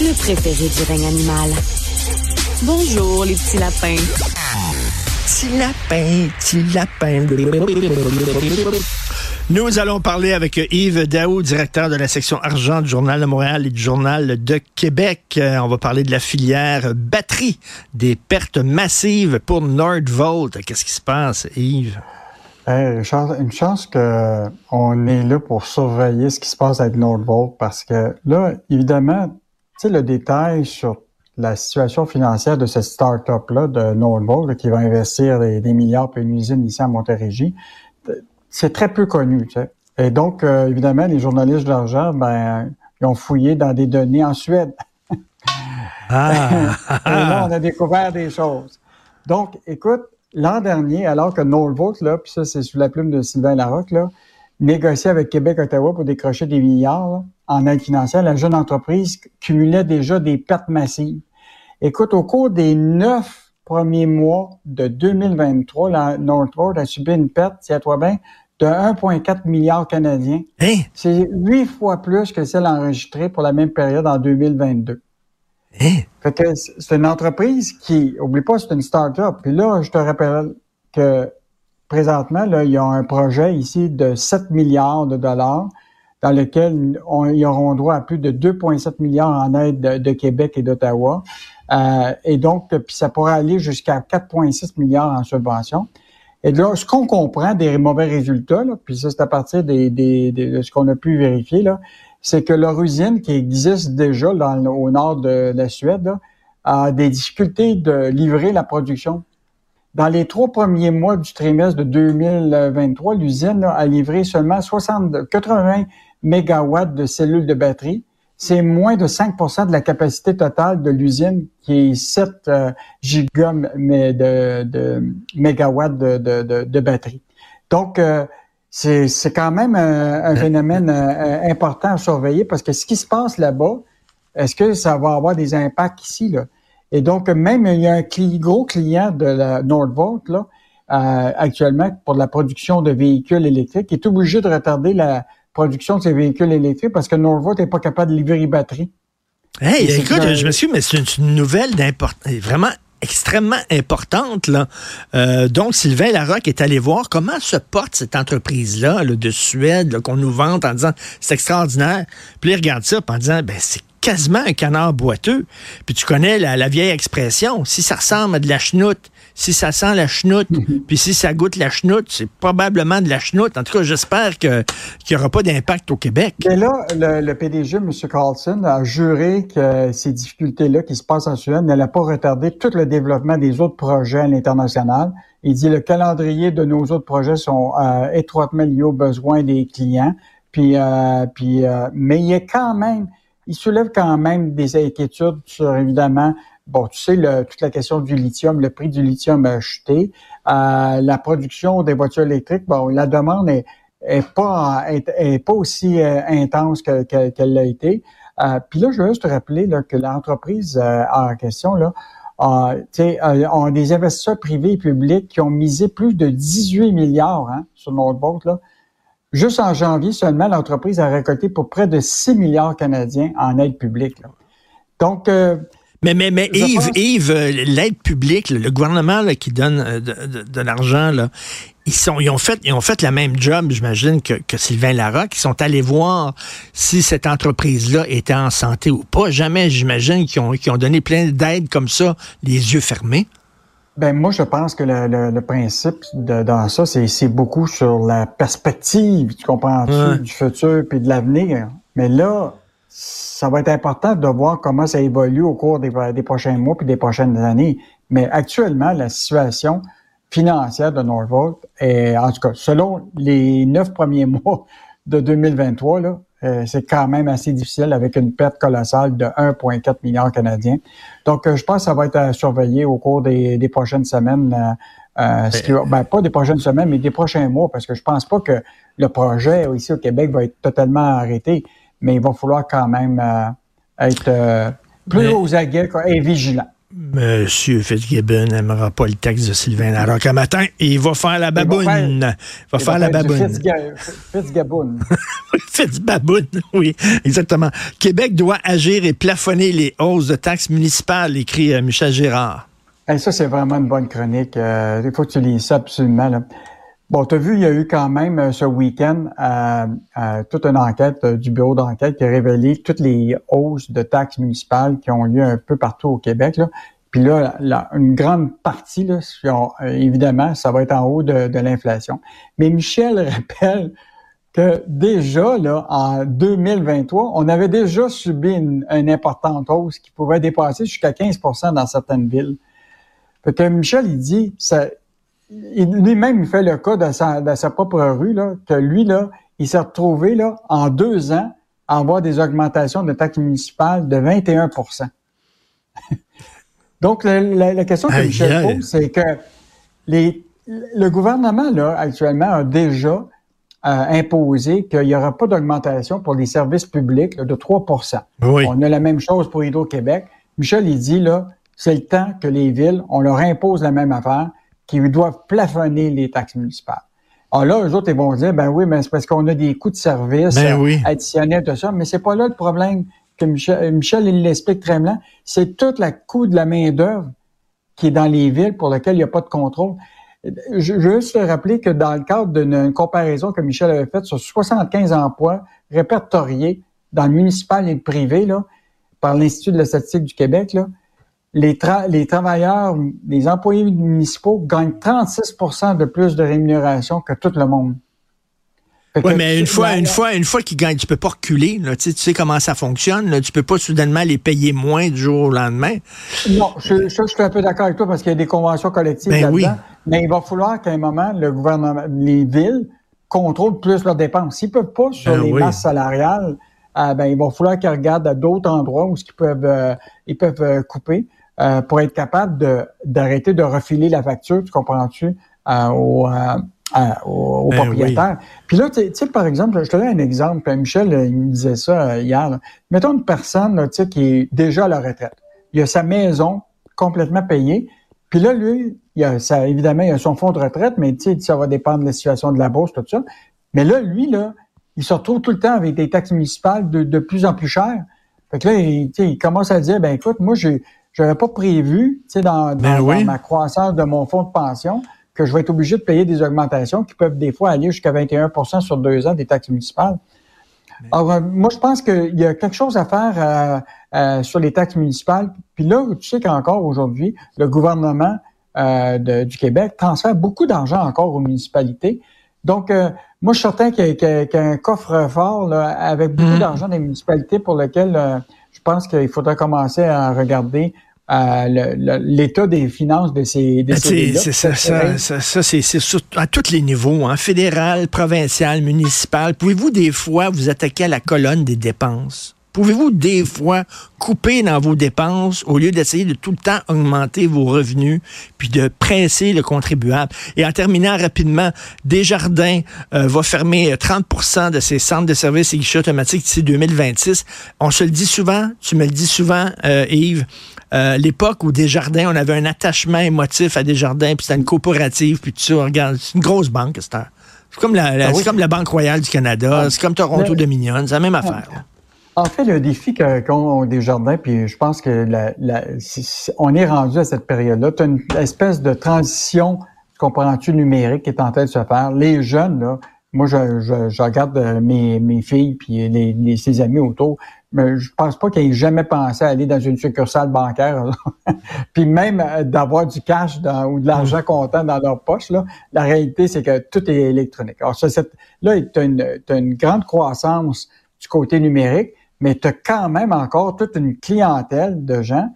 Le préféré du règne animal. Bonjour, les petits lapins. Petit lapin, petit lapin. Nous allons parler avec Yves Daou, directeur de la section argent du Journal de Montréal et du Journal de Québec. Euh, on va parler de la filière batterie, des pertes massives pour Nordvolt. Qu'est-ce qui se passe, Yves? Une chance, une chance qu'on est là pour surveiller ce qui se passe avec Nordvolt parce que là, évidemment, tu sais, le détail sur la situation financière de cette start-up-là, de Nordvolt, qui va investir des, milliards pour une usine ici à Montérégie, c'est très peu connu. Tu sais. Et donc, euh, évidemment, les journalistes de l'argent, ben, ils ont fouillé dans des données en Suède. Ah. Et là, on a découvert des choses. Donc, écoute, l'an dernier, alors que Norvolt, là, puis ça, c'est sous la plume de Sylvain Larocque, là, négociait avec Québec-Ottawa pour décrocher des milliards en aide financière, la jeune entreprise cumulait déjà des pertes massives. Écoute, au cours des neuf premiers mois de 2023, la Northvolt a subi une perte, tiens-toi bien, de 1,4 milliard canadiens. Hein? C'est huit fois plus que celle enregistrée pour la même période en 2022. Hein? C'est une entreprise qui, oublie pas, c'est une start-up. Puis là, je te rappelle que présentement, là, il y a un projet ici de 7 milliards de dollars dans lequel ils auront droit à plus de 2,7 milliards en aide de, Québec et d'Ottawa. Euh, et donc, puis ça pourrait aller jusqu'à 4,6 milliards en subvention. Et là, ce qu'on comprend des mauvais résultats, là, puis ça, c'est à partir des, des, de ce qu'on a pu vérifier, là, c'est que leur usine, qui existe déjà au nord de la Suède, a des difficultés de livrer la production. Dans les trois premiers mois du trimestre de 2023, l'usine a livré seulement 60, 80 mégawatts de cellules de batterie. C'est moins de 5% de la capacité totale de l'usine qui est 7 euh, giga de, de mégawatts de, de, de, batterie. Donc, euh, c'est, c'est quand même un, phénomène euh, important à surveiller parce que ce qui se passe là-bas, est-ce que ça va avoir des impacts ici? Là? Et donc, même il y a un gros client de la Nordvolt là, euh, actuellement pour la production de véhicules électriques qui est obligé de retarder la production de ces véhicules électriques parce que Nordvolt n'est pas capable de livrer les batteries. Hey, écoute, je me suis, mais c'est une, nouvelle d'importance, vraiment extrêmement importante. Là. Euh, donc, Sylvain Larocque est allé voir comment se porte cette entreprise-là de Suède qu'on nous vante en disant c'est extraordinaire. Puis il regarde ça en disant ben c'est quasiment un canard boiteux. Puis tu connais la, vieille expression, si ça ressemble à de la chenoute, si ça sent la chenoute, mhm. puis si ça goûte la chenoute, c'est probablement de la chenoute. En tout cas, j'espère qu'il n'y aura pas d'impact au Québec. Mais là, le, PDG, M. Carlson, a juré que ces difficultés-là qui se passent en Suède n'allaient pas retarder tout le développement des autres projets à l'international. Il dit le calendrier de nos autres projets sont euh, étroitement liés aux besoins des clients. Puis, euh, puis, euh, mais il y a quand même il soulève quand même des inquiétudes sur, évidemment, bon, tu sais, toute la question du lithium, le prix du lithium a chuté. Euh, la production des voitures électriques, bon, la demande est, pas aussi euh, intense qu'elle l'a été. Euh, Puis là, je veux juste te rappeler là, que l'entreprise en question là, a, ont des investisseurs privés et publics qui ont misé plus de 18 milliards hein, sur notre boîte là Juste en janvier seulement, l'entreprise a récolté pour près de 6 milliards canadiens en aide publique. Donc, euh, mais, mais, mais Yves, Yves euh, l'aide publique, le gouvernement qui donne euh, de, l'argent, ils, sont, ils, ont fait, ils ont fait la même job, j'imagine, que, que Sylvain Larocque. Ils sont allés voir si cette entreprise-là était en santé ou pas. Jamais, j'imagine, qu'ils ont, qu'ils ont donné plein d'aides comme ça, les yeux fermés. Ben moi, je pense que le, le, principe de, dans ça, c'est beaucoup sur la perspective, tu comprends, du futur puis de l'avenir. Mais là, ça va être important de voir comment ça évolue au cours des, des prochains mois puis des prochaines années. Mais actuellement, la situation financière de Norfolk est, en tout cas, selon les neuf premiers mois de 2023, là, euh, c'est quand même assez difficile avec une perte colossale de 1,4 milliard canadiens. Donc, euh, je pense que ça va être à surveiller au cours des, prochaines semaines. Euh, ben, pas des prochaines semaines, mais des prochains mois, parce que je pense pas que le projet ici au Québec va être totalement arrêté, mais il va falloir quand même être plus aux aguets et vigilant. Monsieur Fitzgibbon n'aimera pas le texte de Sylvain Larocque un matin. Il va faire la baboune. Il va faire, la baboune. Fitzgaboun. Fitzbaboune, oui, exactement. Québec doit agir et plafonner les hausses de taxes municipales, écrit euh, Michel Gérard. ça, c'est vraiment une bonne chronique. Euh, il faut que tu lises ça absolument. Bon, tu as vu, il y a eu quand même euh, ce week-end toute une enquête du bureau d'enquête qui a révélé toutes les hausses de taxes municipales qui ont lieu un peu partout au Québec. Là. Puis là, une grande partie, là, évidemment, ça va être en haut de, de l'inflation. Mais Michel rappelle que déjà, là, en 2023, on avait déjà subi une, importante hausse qui pouvait dépasser jusqu'à 15% dans certaines villes. Fait que Michel, il dit, ça, lui-même, il fait le cas de sa, de sa propre rue, là, que lui, là, il s'est retrouvé là, en deux ans à avoir des augmentations de taxes municipales de 21% Donc, la, question que Michel pose, c'est que les, le gouvernement, là, actuellement, a déjà euh, imposé qu'il n'y aura pas d'augmentation pour les services publics de 3% On a la même chose pour Hydro-Québec. Michel, il dit, là, c'est le temps que les villes, on leur impose la même affaire, qu'ils doivent plafonner les taxes municipales. Alors là, eux autres, ils vont dire, ben oui, mais c'est parce qu'on a des coûts de service ben oui. additionnels, tout ça, mais c'est pas là le problème que Michel, Michel il l'explique très bien, c'est toute la coût de la main-d'œuvre qui est dans les villes pour lequel il n'y a pas de contrôle. Je, veux juste rappeler que dans le cadre d'une comparaison que Michel avait faite sur 75 emplois répertoriés dans le municipal et le privé, là, par l'Institut de la statistique du Québec, là, les, les travailleurs, les employés municipaux gagnent 36% de plus de rémunération que tout le monde. Oui, mais une fois, une fois, une fois qu'ils gagnent, tu peux pas reculer. Là, tu, sais, comment ça fonctionne. Là, tu peux pas soudainement les payer moins du jour au lendemain. Non, je, je, suis un peu d'accord avec toi parce qu'il y a des conventions collectives ben là-dedans. Mais il va falloir qu'à un moment, le gouvernement, les villes contrôlent plus leurs dépenses. S'ils peuvent pas sur ben les masses salariales, euh, ben, il va falloir qu'ils regardent à d'autres endroits où ils peuvent, euh, ils peuvent euh, couper pour être capable d'arrêter de, refiler la facture, tu comprends-tu, au aux, ben propriétaires. Puis là, tu sais, par exemple, je te donne un exemple. Michel, il me disait ça euh, hier. Mettons une personne là, qui est déjà à la retraite. Il a sa maison complètement payée. Puis là, lui, il a ça, évidemment, il a son fonds de retraite, mais tu sais, ça va dépendre de la situation de la bourse, tout ça. Mais là, lui, là, il se retrouve tout le temps avec des taxes municipales de, de plus en plus chères. Fait que là, il, il commence à dire, ben écoute, moi, je n'avais pas prévu, tu sais, dans, ben dans ma croissance de mon fonds de pension, que je vais être obligé de payer des augmentations qui peuvent des fois aller jusqu'à 21% sur deux ans des taxes municipales. Alors, euh, moi, je pense qu'il y a quelque chose à faire euh, euh, sur les taxes municipales. Puis là, tu sais qu'encore aujourd'hui, le gouvernement du Québec transfère beaucoup d'argent encore aux municipalités. Donc, moi, je suis certain qu'il y, a un coffre fort avec beaucoup mmh. d'argent des municipalités pour lequel je pense qu'il faudrait commencer à regarder l'état des finances de ces, de ces C'est ça, ça, ça, c'est à tous les niveaux, hein, fédéral, provincial, municipal. Pouvez-vous des fois vous attaquer à la colonne des dépenses? Pouvez-vous des fois couper dans vos dépenses au lieu d'essayer de tout le temps augmenter vos revenus puis de presser le contribuable? Et en terminant rapidement, Desjardins euh, va fermer 30% euh, de ses centres de services et guichets automatiques d'ici 2026. On se le dit souvent, tu me le dis souvent, euh, Yves, euh, l'époque où Desjardins, on avait un attachement émotif à Desjardins, puis c'était une coopérative, puis tout ça. Regarde, c'est une grosse banque, c'est comme la, ah comme la Banque Royale du Canada, ah. c'est comme Toronto Dominion, c'est la même affaire. En fait, le défi qu'ont Desjardins, puis je pense que on est rendu à cette période-là. Tu une espèce de transition, comprends-tu, numérique qui est en train de se faire. Les jeunes, là, moi, je, regarde euh, mes, mes filles puis les, ses amis autour mais je pense pas qu'ils aient jamais pensé à aller dans une succursale bancaire. Puis même euh, d'avoir du cash ou de l'argent comptant dans leur poche, la réalité, c'est que tout est électronique. Alors, ça, là, tu as une grande croissance du côté numérique, mais tu as quand même encore toute une clientèle de gens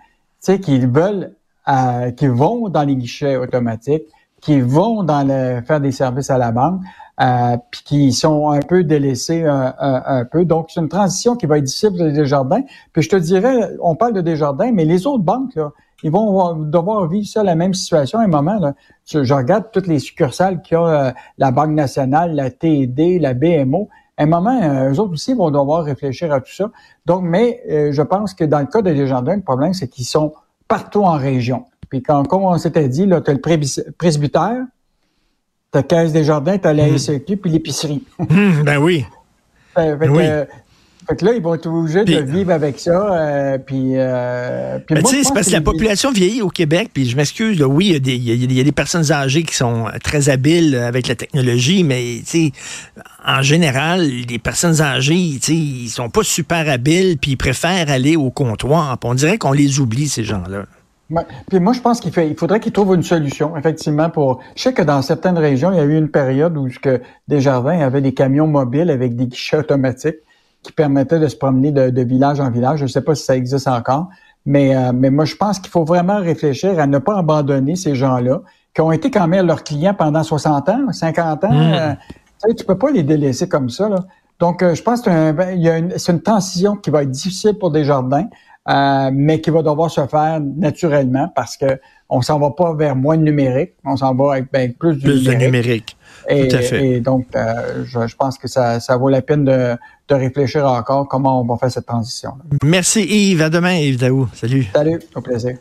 qui veulent, euh, qui vont dans les guichets automatiques, qui vont dans le, faire des services à la banque, euh, puis qui sont un peu délaissés un, peu. Donc, c'est une transition qui va être difficile pour Desjardins. Puis je te dirais, on parle de Desjardins, mais les autres banques, là, ils vont devoir vivre ça, la même situation à un moment. Là. Je, regarde toutes les succursales qu'il y a, euh, la Banque nationale, la TED, la BMO. À un moment, euh, eux autres aussi vont devoir réfléchir à tout ça. Donc, mais je pense que dans le cas de Desjardins, le problème, c'est qu'ils sont partout en région. Puis quand, comme on s'était dit, là, tu as le presbytère, tu as Caisse des Jardins, tu as la SEQ, puis l'épicerie. ben oui. Ben, oui. Fait que là, ils vont être obligés de vivre avec ça. Euh, puis, euh, puis tu sais, c'est parce que la population vieillit au Québec. Puis je m'excuse, oui, il y, a des, personnes âgées qui sont très habiles avec la technologie, mais tu sais, en général, les personnes âgées, tu sais, ils sont pas super habiles, puis ils préfèrent aller au comptoir. on dirait qu'on les oublie, ces gens-là. Puis moi, je pense qu'il il faudrait qu'ils trouvent une solution, effectivement, pour. Je sais que dans certaines régions, il y a eu une période où que Desjardins avait des camions mobiles avec des guichets automatiques qui permettait de se promener de, village en village. Je ne sais pas si ça existe encore, mais, euh, mais moi, je pense qu'il faut vraiment réfléchir à ne pas abandonner ces gens-là qui ont été quand même leurs clients pendant 60 ans, 50 ans. Mm. Euh, tu sais, tu peux pas les délaisser comme ça. Là. Donc, euh, je pense que c'est ben, une, transition qui va être difficile pour Desjardins, euh, mais qui va devoir se faire naturellement parce que on s'en va pas vers moins de numérique, on s'en va avec, ben, plus, plus de numérique. Et, Tout à fait. et donc, euh, je, je, pense que ça, ça vaut la peine de, de réfléchir encore comment on va faire cette transition. -là. Merci Yves. À demain, Yves Daou. Salut. Salut. Au plaisir.